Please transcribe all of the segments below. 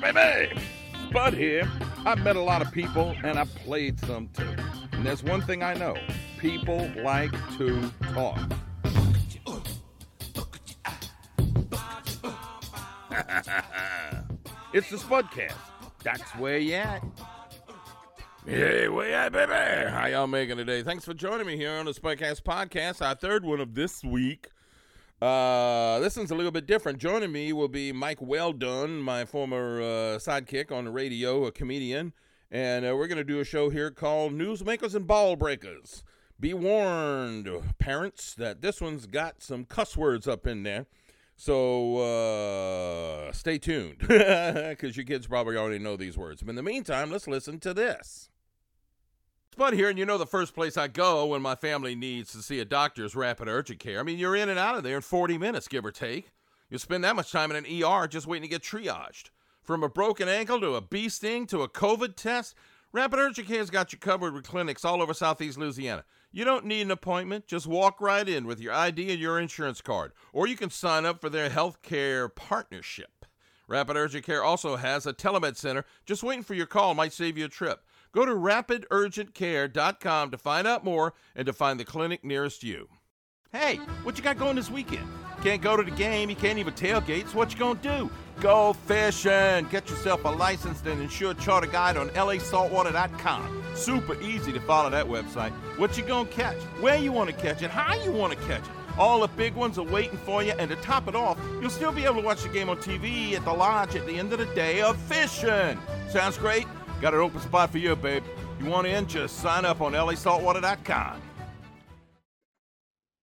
baby. Bud here. I've met a lot of people and I've played some too. And there's one thing I know people like to talk. it's the Spudcast. That's where you at. Hey, where you at, baby? How y'all making today? Thanks for joining me here on the Spudcast podcast, our third one of this week. Uh, this one's a little bit different. Joining me will be Mike Weldon, my former uh, sidekick on the radio, a comedian, and uh, we're going to do a show here called Newsmakers and Ball Breakers. Be warned, parents, that this one's got some cuss words up in there. So uh, stay tuned because your kids probably already know these words. But in the meantime, let's listen to this. Spud here, and you know the first place I go when my family needs to see a doctor is rapid urgent care. I mean, you're in and out of there in 40 minutes, give or take. You spend that much time in an ER just waiting to get triaged. From a broken ankle to a bee sting to a COVID test, Rapid Urgent Care's got you covered with clinics all over Southeast Louisiana. You don't need an appointment, just walk right in with your ID and your insurance card, or you can sign up for their healthcare partnership. Rapid Urgent Care also has a telemed center. Just waiting for your call might save you a trip. Go to rapidurgentcare.com to find out more and to find the clinic nearest you. Hey, what you got going this weekend? Can't go to the game, you can't even tailgate, so what you gonna do? Go fishing! Get yourself a licensed and insured charter guide on lasaltwater.com. Super easy to follow that website. What you gonna catch? Where you wanna catch it? How you wanna catch it? All the big ones are waiting for you, and to top it off, you'll still be able to watch the game on TV at the lodge at the end of the day of fishing. Sounds great? Got an open spot for you, babe. You want in? Just sign up on lasaltwater.com.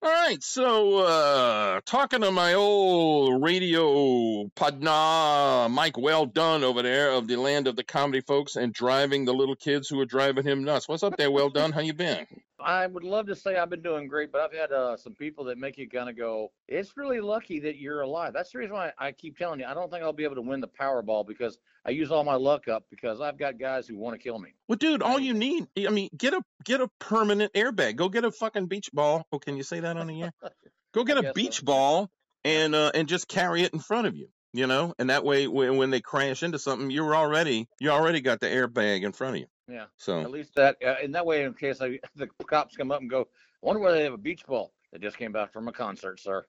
All right, so uh talking to my old radio padna, Mike Weldon over there of the land of the comedy folks and driving the little kids who are driving him nuts. What's up there, Well Done? How you been? I would love to say I've been doing great, but I've had uh, some people that make you kind of go, it's really lucky that you're alive. That's the reason why I keep telling you, I don't think I'll be able to win the Powerball because I use all my luck up because I've got guys who want to kill me. Well, dude, all you need, I mean, get a get a permanent airbag. Go get a fucking beach ball. Oh, can you say that on the air? Go get a beach so. ball and uh, and just carry it in front of you you know and that way when, when they crash into something you're already you already got the airbag in front of you yeah. So at least that, uh, in that way, in case I, the cops come up and go, I wonder where they have a beach ball that just came back from a concert, sir.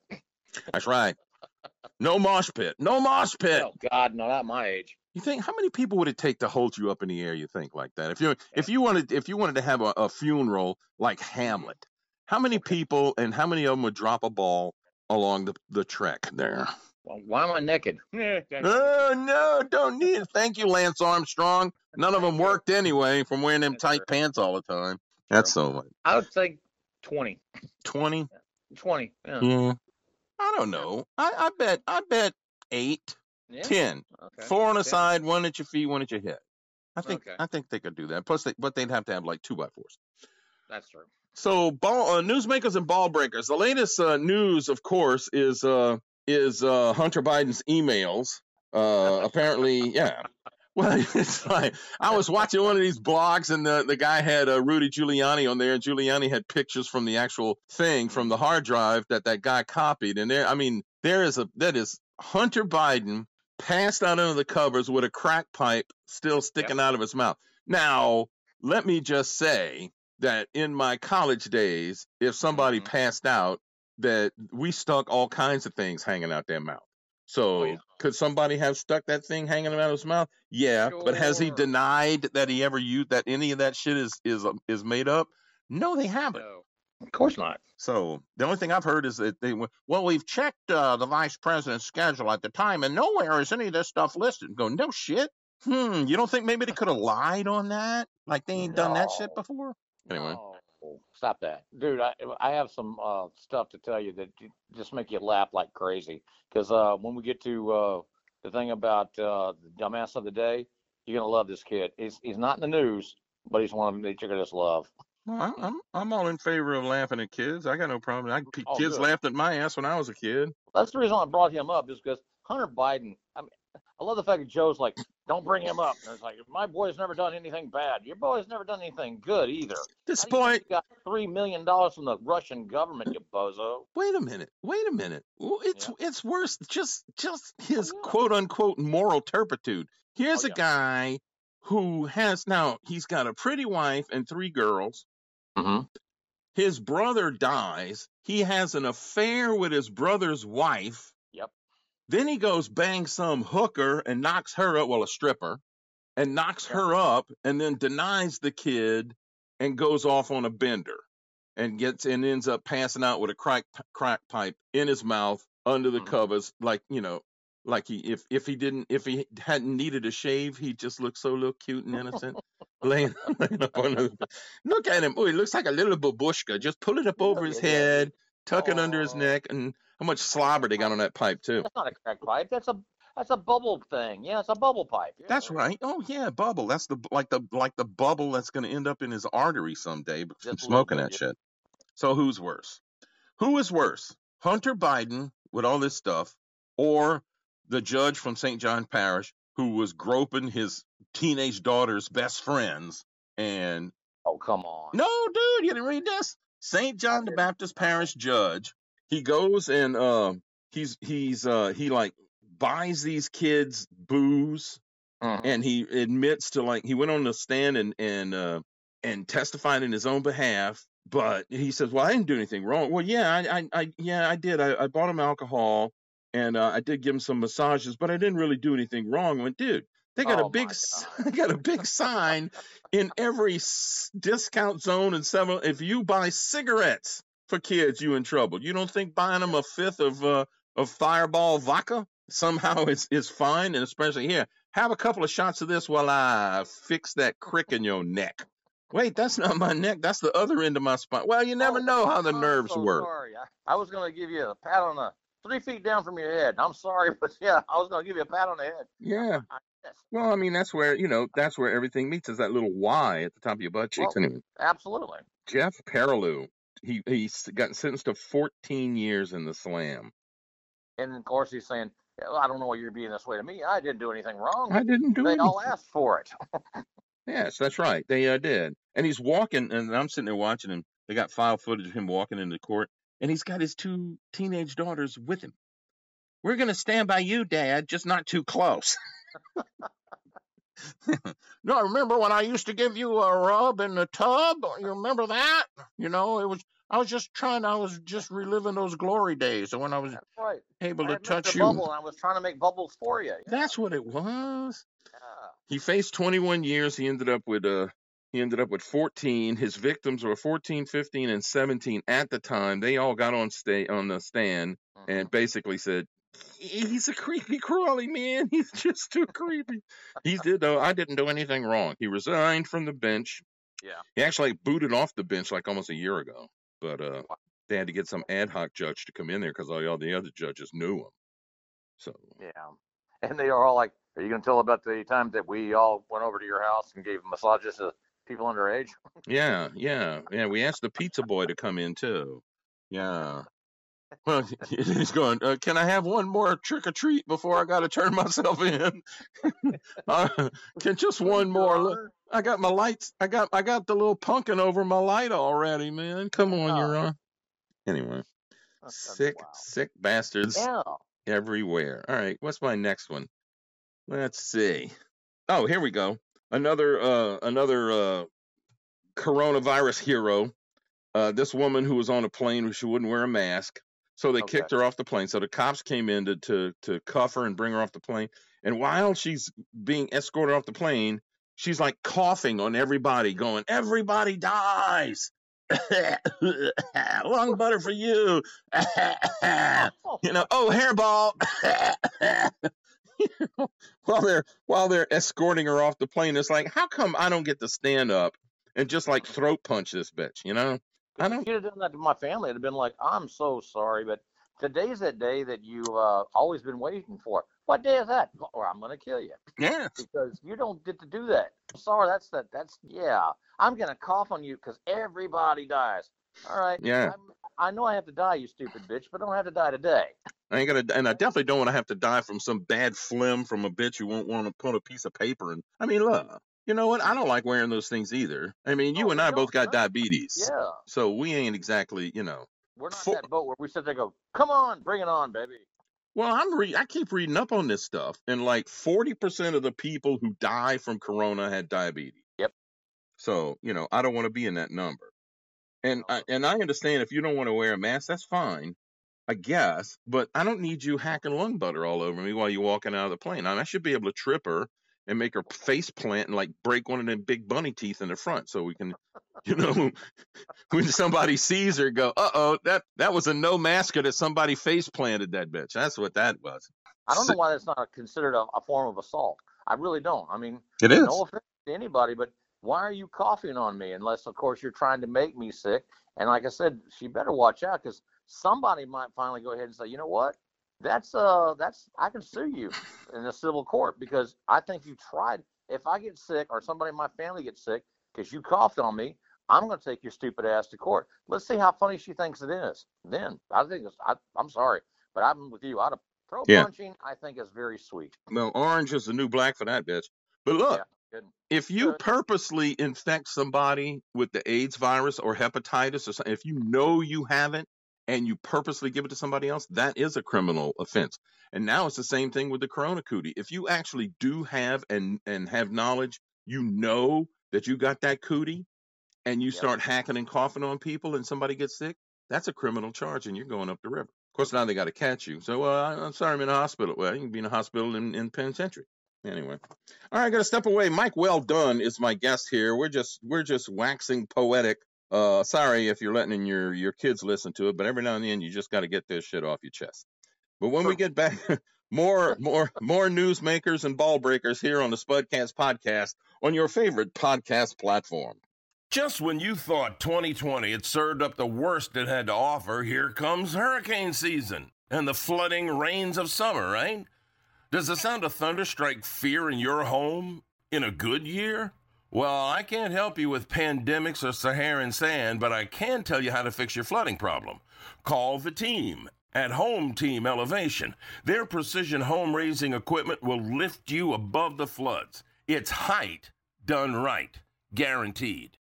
That's right. No mosh pit. No mosh pit. Oh God, no, not my age. You think how many people would it take to hold you up in the air? You think like that? If you if you wanted if you wanted to have a, a funeral like Hamlet, how many people and how many of them would drop a ball along the the trek there? Well, why am I naked? oh no, don't need it. Thank you, Lance Armstrong. None of them worked anyway from wearing them tight pants all the time. That's so much. I would say twenty. Twenty. Twenty. Yeah. yeah. I don't know. I, I bet. I bet eight. Yeah. Ten. Okay. Four on the side, one at your feet, one at your head. I think. Okay. I think they could do that. Plus, they, but they'd have to have like two by fours. That's true. So, ball uh, newsmakers and ball breakers. The latest uh, news, of course, is uh, is uh, Hunter Biden's emails. Uh, apparently, yeah. Well, it's like I was watching one of these blogs, and the, the guy had uh, Rudy Giuliani on there, and Giuliani had pictures from the actual thing from the hard drive that that guy copied. And there, I mean, there is a that is Hunter Biden passed out under the covers with a crack pipe still sticking yep. out of his mouth. Now, let me just say that in my college days, if somebody mm-hmm. passed out, that we stuck all kinds of things hanging out their mouth. So oh, yeah. could somebody have stuck that thing hanging out of his mouth? Yeah, sure. but has he denied that he ever used that any of that shit is is um, is made up? No, they haven't. No. Of course not. So the only thing I've heard is that they went, well, we've checked uh, the vice president's schedule at the time, and nowhere is any of this stuff listed. Go, no shit. Hmm, you don't think maybe they could have lied on that? Like they ain't no. done that shit before? Anyway. No stop that, dude. I I have some uh, stuff to tell you that just make you laugh like crazy. Because uh, when we get to uh, the thing about uh, the dumbass of the day, you're gonna love this kid. He's he's not in the news, but he's one of them that you're gonna just love. Well, I'm I'm all in favor of laughing at kids. I got no problem. I, oh, kids laughed at my ass when I was a kid. That's the reason I brought him up, is because Hunter Biden. I mean, I love the fact that Joe's like, don't bring him up. And it's like, my boy's never done anything bad. Your boy's never done anything good either. This point, you got three million dollars from the Russian government, you bozo. Wait a minute. Wait a minute. It's it's worse. Just just his Oh, yeah. quote unquote moral turpitude. Here's Oh, a guy who has now he's got a pretty wife and three girls. Mm-hmm. His brother dies. He has an affair with his brother's wife. Then he goes bang some hooker and knocks her up, well, a stripper, and knocks Yeah. her up, and then denies the kid and goes off on a bender and gets and ends up passing out with a crack crack pipe in his mouth under the Mhm. covers, like you know, like he if if he didn't if he hadn't needed a shave, he just looked so little cute and innocent, laying, laying up on the. Look at him! Oh, he looks like a little babushka. Just pull it up over his head, tuck it under his neck, and how much slobber they got on that pipe too. That's not a crack pipe. That's a that's a bubble thing. Yeah, it's a bubble pipe. Yeah. That's right. Oh yeah, bubble. That's the like the like the bubble that's going to end up in his artery someday from Just a little smoking bit, that yeah. shit. So who's worse? Who is worse? Hunter Biden with all this stuff, or the judge from St. John Parish who was groping his teenage daughter's best friends and Oh come on. no, dude, you didn't read this. St. John the. Baptist Parish judge. He goes and uh, he's he's uh, he like buys these kids booze Mhm. and he admits to like he went on the stand and and uh and testified in his own behalf but he says well i didn't do anything wrong well yeah i i, I yeah i did I, I bought him alcohol and uh, i did give him some massages but i didn't really do anything wrong I went dude they got Oh, a big my s- God. they got a big sign in every s- discount zone and several if you buy cigarettes for kids you in trouble you don't think buying them a fifth of uh of fireball vodka somehow is is fine and especially here have a couple of shots of this while I fix that crick in your neck. Wait, that's not my neck. That's the other end of my spine. Well, you never Oh, know how the I'm nerves so work. Sorry. I, I was going to give you a pat on the three feet down from your head. I'm sorry, but yeah, I was going to give you a pat on the head. Yeah. I, Well, I mean, that's where, you know, that's where everything meets is that little Y at the top of your butt cheeks. Well- Anyway, absolutely. Jeff Perilloux, he, he's gotten sentenced to 14 years in the slam. And of course, he's saying, I don't know why you're being this way to me. I didn't do anything wrong. I didn't do it. they anything. all asked for it. Yes, that's right. They uh, did. And he's walking, and I'm sitting there watching him. They got file footage of him walking into court, and he's got his two teenage daughters with him. We're going to stand by you, Dad, just not too close. no, I remember when I used to give you a rub in the tub? You remember that? You know, it was. I was just trying. I was just reliving those glory days, when I was right. able I to touch you. bubble, I was trying to make bubbles for you. Yeah. That's what it was. Yeah. He faced 21 years. He ended up with uh he ended up with 14. His victims were 14, 15, and 17 at the time. They all got on stay on the stand Mhm. and basically said, "He's a creepy crawly man. He's just too creepy." He did though. I didn't do anything wrong. He resigned from the bench. Yeah. He actually booted off the bench like almost a year ago, but uh, Wow. they had to get some ad hoc judge to come in there because all the other- the other judges knew him. So Yeah. And they are all like, Are you going to tell about the time that we all went over to your house and gave massages to people underage? Yeah, yeah, yeah. We asked the pizza boy to come in too. Yeah. Well, he's going. Uh, Can I have one more trick or treat before I got to turn myself in? uh, can just one more? Look, I got my lights. I got I got the little pumpkin over my light already, man. Come on, Oh. you're on. Anyway, sick, Wow. sick bastards Yeah. everywhere. All right, what's my next one? Let's see. Oh, here we go. Another uh another uh coronavirus hero. Uh this woman who was on a plane who she wouldn't wear a mask. So they Okay. kicked her off the plane. So the cops came in to, to to cuff her and bring her off the plane. And while she's being escorted off the plane, she's like coughing on everybody, going, Everybody dies. Lung butter for you. you know, oh hairball. You know, while they're while they're escorting her off the plane, it's like, how come I don't get to stand up and just like throat punch this bitch? You know? I If you'd have done that to my family, it'd have been like, I'm so sorry, but today's that day that you've uh, always been waiting for. What day is that? Or I'm gonna kill you Yeah. because you don't get to do that. I'm sorry, that's that. That's yeah. I'm gonna cough on you because everybody dies. All right. Yeah. I'm, I know I have to die, you stupid bitch, but I don't have to die today. I ain't gonna, and I definitely don't want to have to die from some bad phlegm from a bitch who won't want to put a piece of paper and. I mean, look, you know what? I don't like wearing those things either. I mean, you Oh, and I both got diabetes, Yeah. so we ain't exactly, you know. We're not For- that boat where we sit there go, come on, bring it on, baby. Well, I'm re- I keep reading up on this stuff, and like 40% of the people who die from corona had diabetes. Yep. So, you know, I don't want to be in that number. And I, and I understand if you don't want to wear a mask, that's fine, I guess. But I don't need you hacking lung butter all over me while you're walking out of the plane. I, mean, I should be able to trip her and make her face plant and like break one of them big bunny teeth in the front, so we can, you know, when somebody sees her, go, uh oh, that that was a no masker that somebody face planted that bitch. That's what that was. I don't know why that's not considered a, a form of assault. I really don't. I mean, It is. no offense to anybody, but why are you coughing on me? Unless, of course, you're trying to make me sick. And like I said, she better watch out because somebody might finally go ahead and say, you know what? That's uh, that's I can sue you in a civil court because I think you tried. If I get sick or somebody in my family gets sick because you coughed on me, I'm going to take your stupid ass to court. Let's see how funny she thinks it is. Then I think it's, I, I'm sorry, but I'm with you. I'd throw Yeah. punching. I think is very sweet. Well, orange is the new black for that bitch. But look, Yeah, good. if you Good. purposely infect somebody with the AIDS virus or hepatitis or something, if you know you haven't and you purposely give it to somebody else, that is a criminal offense. And now it's the same thing with the corona cootie. If you actually do have and and have knowledge, you know that you got that cootie and you Yep. start hacking and coughing on people and somebody gets sick, that's a criminal charge and you're going up the river. Of course, now they got to catch you. So, uh, I- I'm sorry, I'm in a hospital. Well, you can be in a hospital in, in penitentiary. Anyway, all right, I got to step away. Mike Weldon is my guest here. We're just we're just waxing poetic. Uh, sorry if you're letting your your kids listen to it, but every now and then you just got to get this shit off your chest. But when we get back, more more more newsmakers and ball breakers here on the Spudcast podcast on your favorite podcast platform. Just when you thought 2020 had served up the worst it had to offer, here comes hurricane season and the flooding rains of summer, right? Does the sound of thunder strike fear in your home in a good year? Well, I can't help you with pandemics or Saharan sand, but I can tell you how to fix your flooding problem. Call the team at Home Team Elevation. Their precision home raising equipment will lift you above the floods. It's height done right, guaranteed.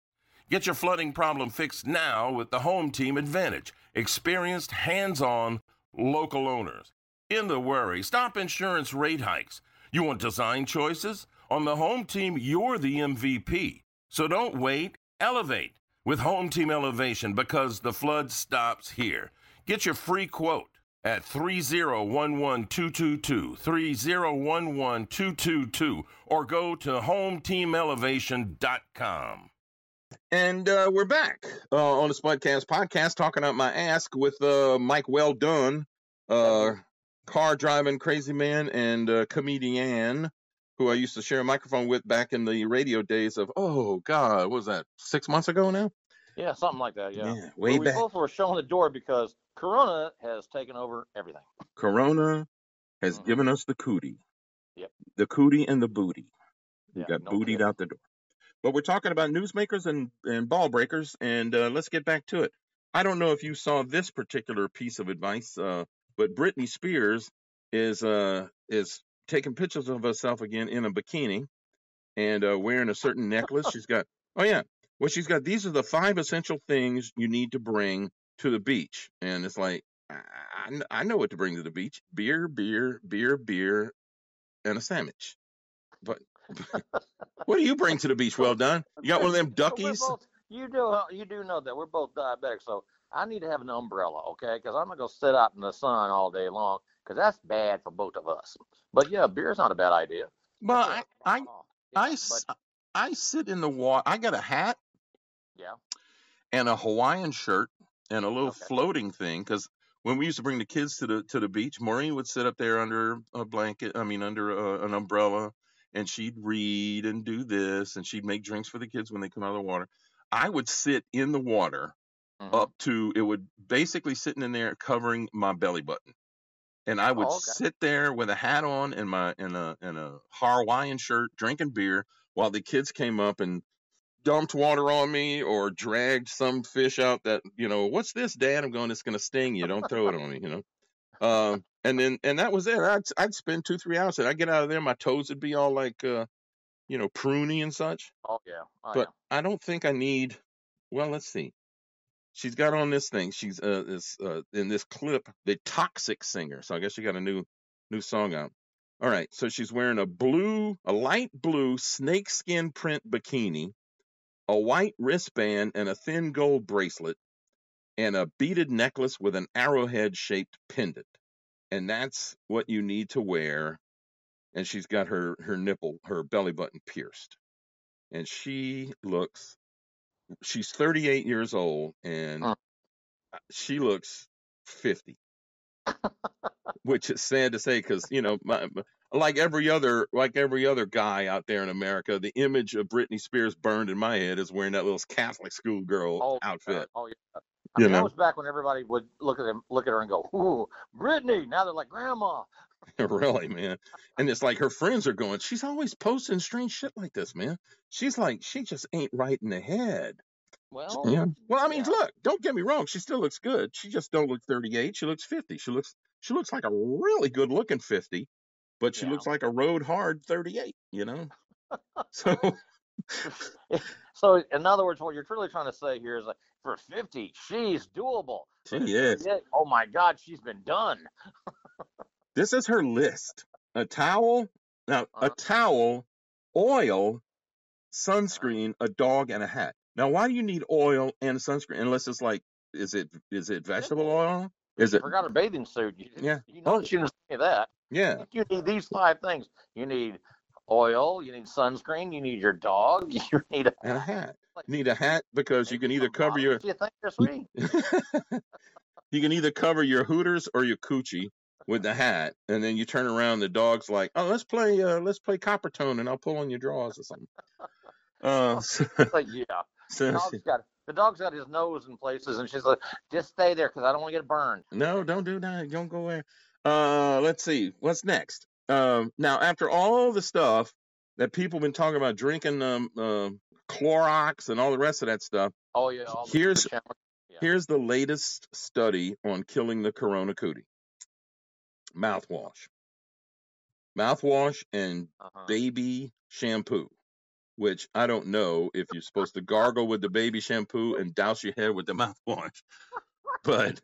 Get your flooding problem fixed now with the Home Team Advantage. Experienced, hands on, local owners. In the worry, stop insurance rate hikes. You want design choices? On the Home Team, you're the MVP. So don't wait, elevate with Home Team Elevation because the flood stops here. Get your free quote at 3011222, 3011222, or go to hometeamelevation.com. And uh, we're back uh, on the Spudcast podcast talking out my ask with uh, Mike Weldon, uh, car driving crazy man and uh, comedian who I used to share a microphone with back in the radio days of, oh, God, what was that, six months ago now? Yeah, something like that. Yeah. way Well, we back. both were shown the door because Corona has taken over everything. Corona has Mhm. given us the cootie. Yep. The cootie and the booty. We Yeah, got no bootied kidding. out the door. But we're talking about newsmakers and, and ball breakers, and uh, let's get back to it. I don't know if you saw this particular piece of advice, uh, but Britney Spears is uh, is taking pictures of herself again in a bikini and uh, wearing a certain necklace. She's got, oh yeah, well she's got. These are the five essential things you need to bring to the beach, and it's like I, I know what to bring to the beach: beer, beer, beer, beer, and a sandwich. But what do you bring to the beach? Well done. You got one of them duckies? both- you do uh, you do know that we're both diabetic, so I need to have an umbrella, okay? Because I'm not gonna sit out in the sun all day long, because that's bad for both of us. But yeah, beer's not a bad idea. Well, I, I I, a- yeah, I, s- but, I sit in the water. I got a hat yeah, and a Hawaiian shirt and a little Okay. floating thing because when we used to bring the kids to the to the beach, Maureen would sit up there under a blanket. I mean, under a, an umbrella, and she'd read and do this, and she'd make drinks for the kids when they come out of the water. I would sit in the water mhm. up to it would basically sitting in there covering my belly button. And I would Oh, okay. sit there with a hat on and my and a and a Hawaiian shirt, drinking beer while the kids came up and dumped water on me or dragged some fish out that you know what's this dad i'm going it's going to sting you don't throw it on me you know um and then and that was it i'd, I'd spend two three hours and i would get out of there my toes would be all like uh you know pruny and such Oh yeah. Oh, but i don't think i need well let's see. She's got on this thing. She's uh this uh in this clip the toxic singer so i guess she got a new new song out. All right so she's wearing a blue a light blue snakeskin print bikini a white wristband and a thin gold bracelet and a beaded necklace with an arrowhead shaped pendant and that's what you need to wear and she's got her her nipple her belly button pierced and she looks she's 38 years old and Mm. she looks 50 which is sad to say because you know my, my- like every other like every other guy out there in america the image of britney spears burned in my head is wearing that little catholic schoolgirl Oh, outfit Oh yeah. I You mean, that was back when everybody would look at him, look at her, and go, "Ooh, Brittany." Now they're like, "Grandma." really man and it's like her friends are going she's always posting strange shit like this man she's like she just ain't right in the head Well, Yeah. Well, I mean, yeah. look, don't get me wrong. She still looks good. She just don't look 38. She looks 50. She looks she looks like a really good looking 50, but she Yeah. looks like a road hard 38, you know? So So, in other words, what you're truly trying to say here is like, for 50, she's doable. she is. Oh my God, she's been done. This is her list. A towel, now a Uh-huh. towel, oil, sunscreen, a dog and a hat. Now, why do you need oil and sunscreen unless it's like is it is it vegetable oil? Is it Forgot her bathing suit. You, Yeah. You know Oh. she didn't say that. yeah. You need these five things. You need oil. You need sunscreen. You need your dog. You need a, And a hat. You need a hat because you can either cover your You think you're sweet? you can either cover your hooters or your coochie with the hat, and then you turn around. The dog's like, "Oh, let's play, uh, let's play Coppertone, and I'll pull on your drawers or something." Uh, so, like, yeah. The so- dog's got the dog's got his nose in places, and she's like, "Just stay there, because I don't want to get burned." no, don't do that. Don't go there. Uh, let's see, what's next? Um, now after all the stuff that people have been talking about drinking, um, um Clorox and all the rest of that stuff, Oh yeah. All the Here's- challenge- Yeah. here's the latest study on killing the corona cootie. Mouthwash. Mouthwash and uh-huh. baby shampoo, which I don't know if you're supposed to gargle with the baby shampoo and douse your hair with the mouthwash. But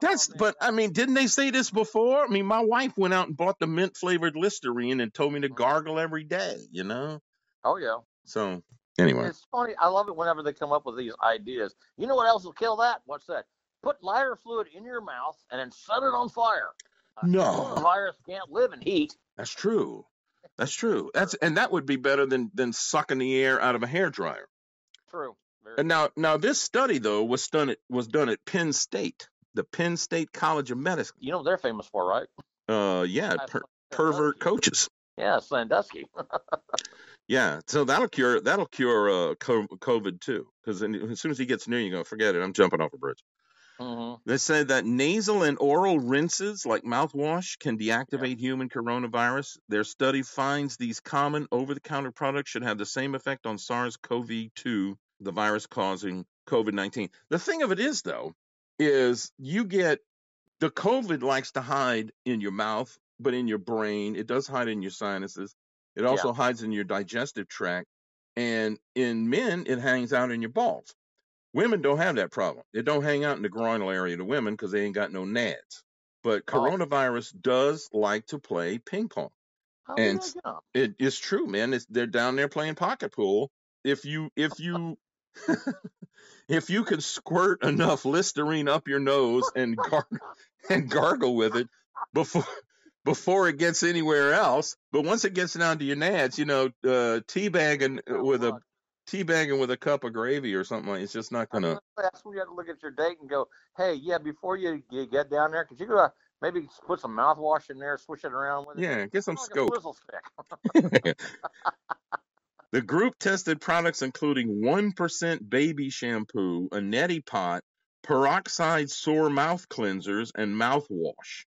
that's Oh, but I mean, didn't they say this before? I mean, my wife went out and bought the mint flavored Listerine and told me to Mhm. gargle every day, you know? Oh yeah. So anyway. It's funny. I love it whenever they come up with these ideas. You know what else will kill that? What's that? Put lighter fluid in your mouth and then set it on fire. A No. virus can't live in heat. That's true. That's true. That's and that would be better than than sucking the air out of a hair dryer. True. Very And now now this study though was done at was done at Penn State, the Penn State College of Medicine. You know what they're famous for, right? Uh yeah, per, pervert coaches. Yeah, Sandusky. Yeah, so that'll cure that'll cure uh COVID too, because as soon as he gets near you, go forget it. I'm jumping off a bridge. hmm They said that nasal and oral rinses like mouthwash can deactivate human coronavirus. Their study finds these common over-the-counter products should have the same effect on SARS-CoV-2, the virus causing COVID-19. The thing of it is though, is you get the COVID likes to hide in your mouth, but in your brain, it does hide in your sinuses. It also hides in your digestive tract. And in men, it hangs out in your balls. Women don't have that problem. It don't hang out in the groinal area to women because they ain't got no nads. But Oh. coronavirus does like to play ping pong. How And did I go? It is true, man. It's, they're down there playing pocket pool. If you if you if you can squirt enough Listerine up your nose and gar- and gargle with it before before it gets anywhere else, but once it gets down to your nads, you know, uh, teabagging Oh, with a fuck. teabagging with a cup of gravy or something like it's just not gonna. That's when you have to look at your date and go, hey, yeah, before you, you get down there, could you uh, maybe put some mouthwash in there, swish it around with it? Yeah, get some Like a scope. The group tested products including 1% baby shampoo, a neti pot, peroxide sore mouth cleansers, and mouthwash.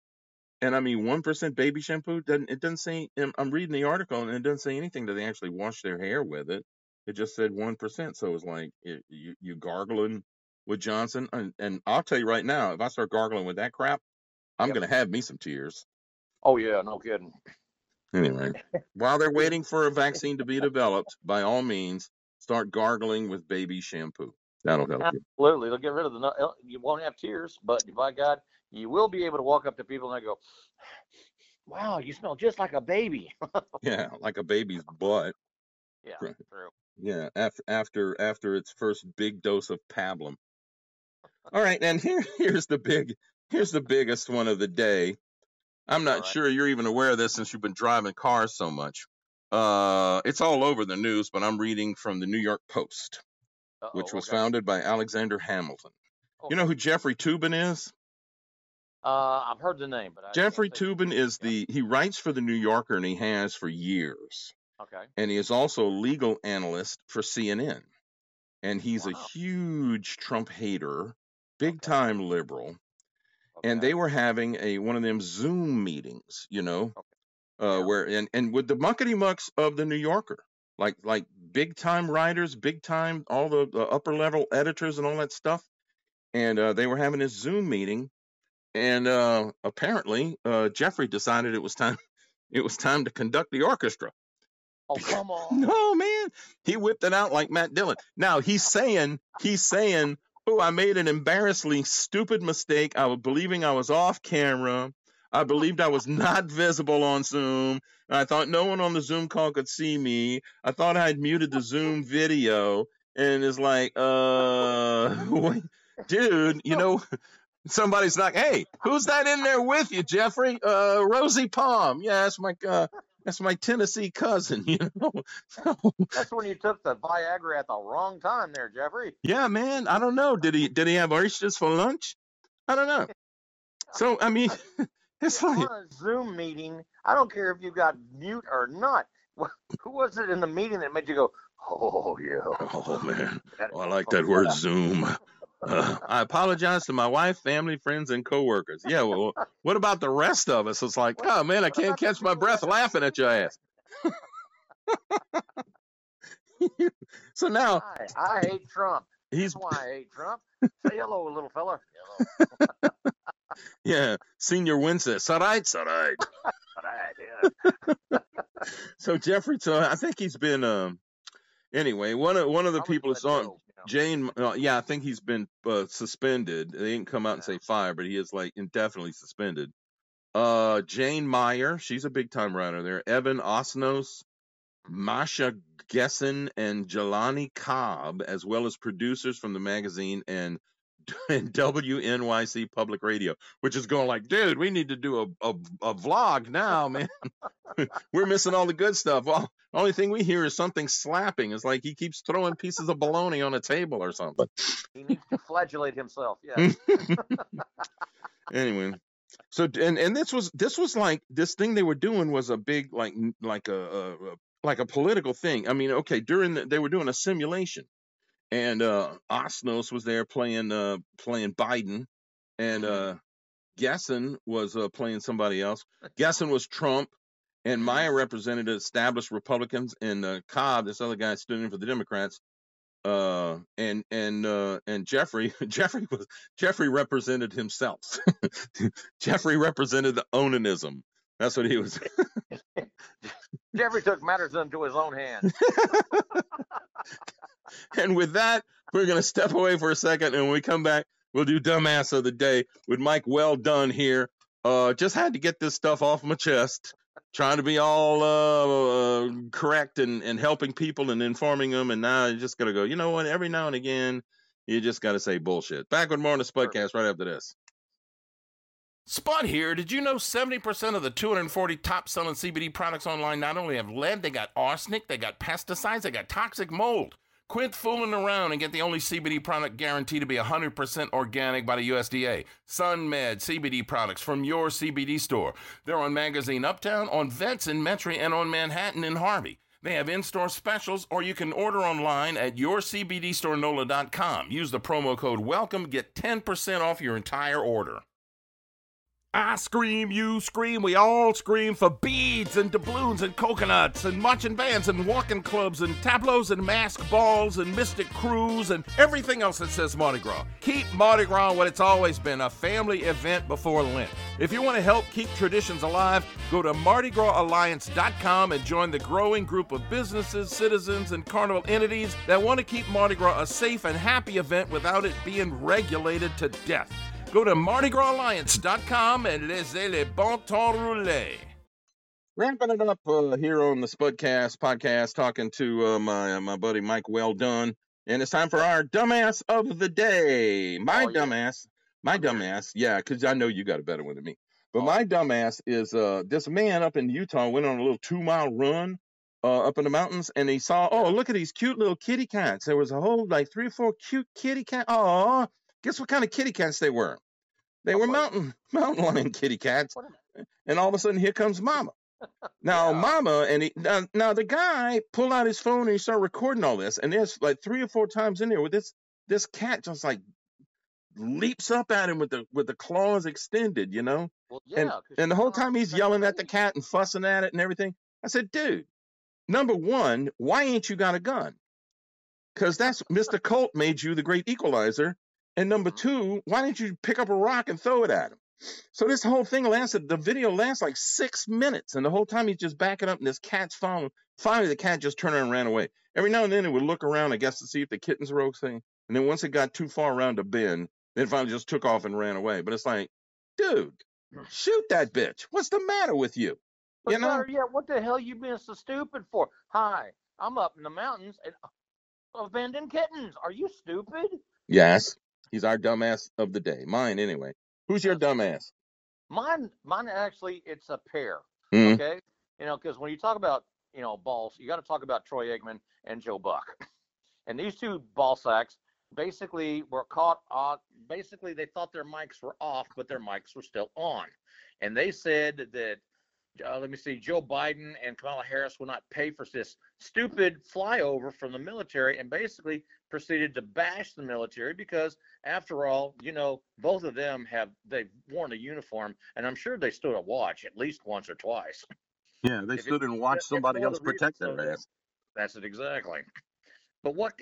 And I mean, 1% baby shampoo doesn't it doesn't say I'm reading the article and it doesn't say anything that they actually wash their hair with it. It just said one percent. So it was like it, you you gargling with Johnson, and, and I'll tell you right now, if I start gargling with that crap, I'm Yep. gonna have me some tears. Oh yeah, no kidding. Anyway, while they're waiting for a vaccine to be developed, by all means, start gargling with baby shampoo. That'll help you. Absolutely, they'll get rid of the. You won't have tears, but by God, you will be able to walk up to people and they go, "Wow, you smell just like a baby." Yeah, like a baby's butt. yeah, Right. true. Yeah, after after after its first big dose of pablum. All right, and here here's the big here's the biggest one of the day. I'm not right. sure you're even aware of this since you've been driving cars so much. Uh, it's all over the news, but I'm reading from the New York Post, Uh-oh, which was okay. founded by Alexander Hamilton. You know who Jeffrey Toobin is? Uh, I've heard the name, but I Jeffrey Toobin is the he writes for the New Yorker and he has for years. Okay. and he is also a legal analyst for CNN. And he's a huge Trump hater, big Okay. time liberal. And okay. they were having a one of them Zoom meetings, you know, uh, Yeah. where and and with the muckety mucks of the New Yorker, like like big time writers, big time all the, the upper level editors and all that stuff. And uh, they were having this Zoom meeting, and uh, apparently uh, Jeffrey decided it was time it was time to conduct the orchestra. Oh come on. No, man. He whipped it out like Matt Dillon. Now he's saying, he's saying, oh, I made an embarrassingly stupid mistake. I was believing I was off camera. I believed I was not visible on Zoom. I thought no one on the Zoom call could see me. I thought I had muted the Zoom video. And it's like, uh, dude, you know, somebody's like, hey, who's that in there with you, Jeffrey? Uh, Rosie Palm. Yeah, that's my, uh, that's my Tennessee cousin, you know. That's when you took the Viagra at the wrong time, there, Jeffrey. yeah, man. I don't know. Did he did he have oysters for lunch? I don't know. So I mean, it's You're like on a Zoom meeting. I don't care if you got mute or not. Who was it in the meeting that made you go, "Oh yeah"? oh man, oh, I like oh, that word Zoom. Uh, I apologize to my wife, family, friends, and coworkers. Yeah, well, what about the rest of us? It's like, oh man, I can't catch my breath laughing at your ass. so now I, I hate Trump. he's That's why I hate Trump. Say hello, little fella. Hello. yeah, Senior Winston. It's All right, all right. all right. yeah. So Jeffrey, so I think he's been um. Anyway, one of one of the people that's on. Jane. Uh, yeah, I think he's been uh, suspended. They didn't come out and say fired, but he is like indefinitely suspended. Uh, Jane Mayer, she's a big time writer there. Evan Osnos, Masha Gessen, and Jelani Cobb, as well as producers from the magazine and WNYC Public Radio, which is going like, dude, we need to do a a, a vlog now, man. We're missing all the good stuff. Well, the only thing we hear is something slapping. It's like he keeps throwing pieces of baloney on a table or something. He needs to flagellate himself. Yeah. anyway, so and and this was this was like this thing they were doing was a big like like a, a, a like a political thing. I mean, okay, during the, they were doing a simulation, and uh Osnos was there playing uh playing Biden, and uh Gessen was uh, playing somebody else. Gessen was Trump, and Mayer represented established Republicans, and uh, Cobb, this other guy, stood in for the Democrats. Uh, and and uh, and Jeffrey, Jeffrey was Jeffrey represented himself. Jeffrey represented the onanism. That's what he was. Jeffrey took matters into his own hands. and with that, we're gonna step away for a second, and when we come back, we'll do dumbass of the day with Mike. Well done here. Uh, just had to get this stuff off my chest. Trying to be all uh, uh, correct and, and helping people and informing them, and now you just gotta go. You know what? Every now and again, you just gotta say bullshit. Back with more on the Spudcast right after this. Spud here. Did you know 70% of the 240 top selling CBD products online not only have lead, they got arsenic, they got pesticides, they got toxic mold. Quit fooling around and get the only CBD product guaranteed to be 100% organic by the USDA. SunMed CBD products from your CBD store. They're on Magazine Uptown, on Vets in Metro, and on Manhattan in Harvey. They have in-store specials, or you can order online at yourcbdstore.nola.com. Use the promo code WELCOME, get 10% off your entire order. I scream, you scream, we all scream for beads and doubloons and coconuts and marching bands and walking clubs and tableaus and mask balls and mystic crews and everything else that says Mardi Gras. Keep Mardi Gras what it's always been a family event before Lent. If you want to help keep traditions alive, go to MardiGrasAlliance.com and join the growing group of businesses, citizens, and carnival entities that want to keep Mardi Gras a safe and happy event without it being regulated to death. Go to MardiGrasAlliance.com and laissez les bon temps rouler. Wrapping it up uh, here on the Spudcast podcast, talking to uh, my uh, my buddy Mike Weldon, and it's time for our dumbass of the day. My Oh, yeah. dumbass, my dumbass, yeah, because I know you got a better one than me. But Oh. my dumbass is uh, this man up in Utah went on a little two mile run uh, up in the mountains, and he saw, oh, look at these cute little kitty cats. There was a whole like three or four cute kitty cat. Oh, guess what kind of kitty cats they were? They were mountain mountain lion kitty cats. And all of a sudden, here comes Mama. Now, Yeah. Mama, and he, now, now the guy pulled out his phone and he started recording all this, and there's like three or four times in there where this this cat just like leaps up at him with the with the claws extended, you know. Well, yeah. 'cause And the she's whole not time he's yelling at the cat and fussing at it and everything. I said, dude, number one, why ain't you got a gun? Because that's Mr. Colt made you the great equalizer. And number Mhm. two, why didn't you pick up a rock and throw it at him? So this whole thing lasted, the video lasts like six minutes. And the whole time he's just backing up and this cat's following. Finally, the cat just turned around and ran away. Every now and then it would look around, I guess, to see if the kittens were okay. And then once it got too far around a bend, then it finally just took off and ran away. But it's like, dude, shoot that bitch. What's the matter with you? But you know? yet, what the hell you being so stupid for? Hi, I'm up in the mountains and abandoned kittens. Are you stupid? Yes. He's our dumbass of the day. Mine, anyway. Who's your dumbass? Mine, mine actually, it's a pair. Hmm. Okay, you know, because when you talk about you know balls, you got to talk about Troy Aikman and Joe Buck, and these two ball sacks basically were caught on. Basically, they thought their mics were off, but their mics were still on, and they said that. Uh, let me see. Joe Biden and Kamala Harris will not pay for this stupid flyover from the military, and basically proceeded to bash the military because, after all, you know, both of them have they've worn a uniform, and I'm sure they stood a watch at least once or twice. Yeah, they If it- stood and watched somebody for else the reason protect their ass. That's it exactly. But what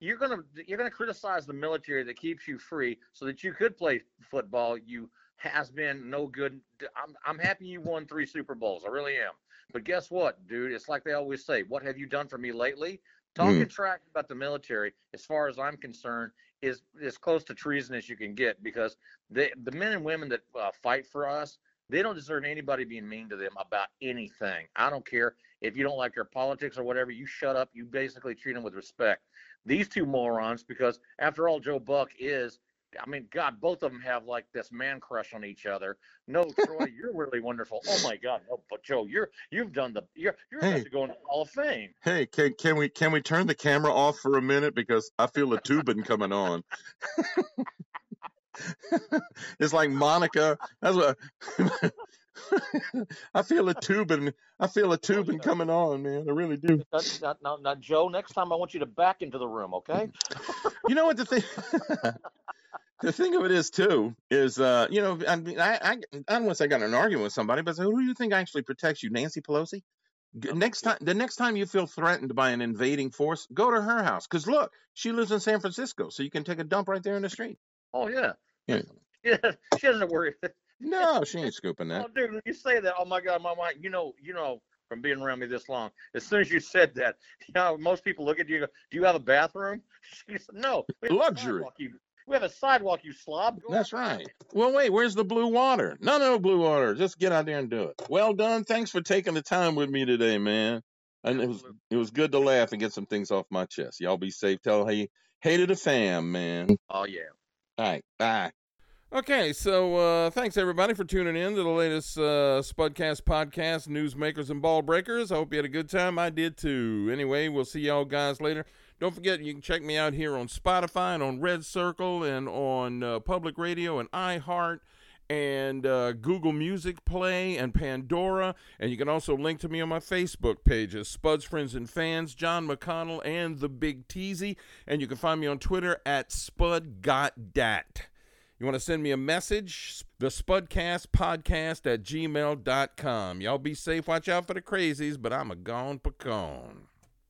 you're gonna you're gonna criticize the military that keeps you free so that you could play football. You has been no good. I'm I'm happy you won three Super Bowls. I really am. But guess what, dude? It's like they always say. What have you done for me lately? Talking trash about the military, as far as I'm concerned, is as close to treason as you can get because they, the men and women that uh, fight for us, they don't deserve anybody being mean to them about anything. I don't care if you don't like their politics or whatever. You shut up. You basically treat them with respect. These two morons, because after all, Joe Buck is. I mean, God, both of them have like this man crush on each other. No, Troy, you're really wonderful. Oh my God, no, but Joe, you're you've done the you're you're Hey. about to go into the Hall of Fame. Hey, can can we can we turn the camera off for a minute because I feel a tubing coming on. it's like Monica. That's what I feel a tubing. I feel a tubing coming on, man. I really do. Now, now, now, Joe, next time I want you to back into the room, okay? You know what the thing? the thing of it is too is uh you know I mean I I, I don't want to say I got an argument with somebody, but I say, who do you think actually protects you? Nancy Pelosi. Next time, the next time you feel threatened by an invading force, go to her house. Cause look, she lives in San Francisco, so you can take a dump right there in the street. Oh yeah. Yeah. Yeah, she doesn't worry. No, she ain't scooping that. Oh, dude, when you say that, oh my God, my mind, you know, you know, from being around me this long, as soon as you said that, you know, most people look at you and go, "Do you have a bathroom?" She said, "No, Luxury. we have a sidewalk, you slob." Go That's outside." right. Well, wait, where's the blue water? No, no blue water. Just get out there and do it. Well done. Thanks for taking the time with me today, man. And it was it was good to laugh and get some things off my chest. Y'all be safe. Tell hey hey to the fam, man. Oh yeah. All right, bye. Okay, so uh, thanks everybody for tuning in to the latest uh, Spudcast podcast, Newsmakers and Ball Breakers. I hope you had a good time. I did too. Anyway, we'll see y'all guys later. Don't forget, you can check me out here on Spotify and on Red Circle and on uh, Public Radio and iHeart and uh, Google Music Play and Pandora. And you can also link to me on my Facebook pages, Spuds Friends and Fans, John McConnell, and The Big Teasy. And you can find me on Twitter at Spud Got Dat. You want to send me a message? The Spudcast Podcast at gmail.com. Y'all be safe. Watch out for the crazies, but I'm a gone pecan.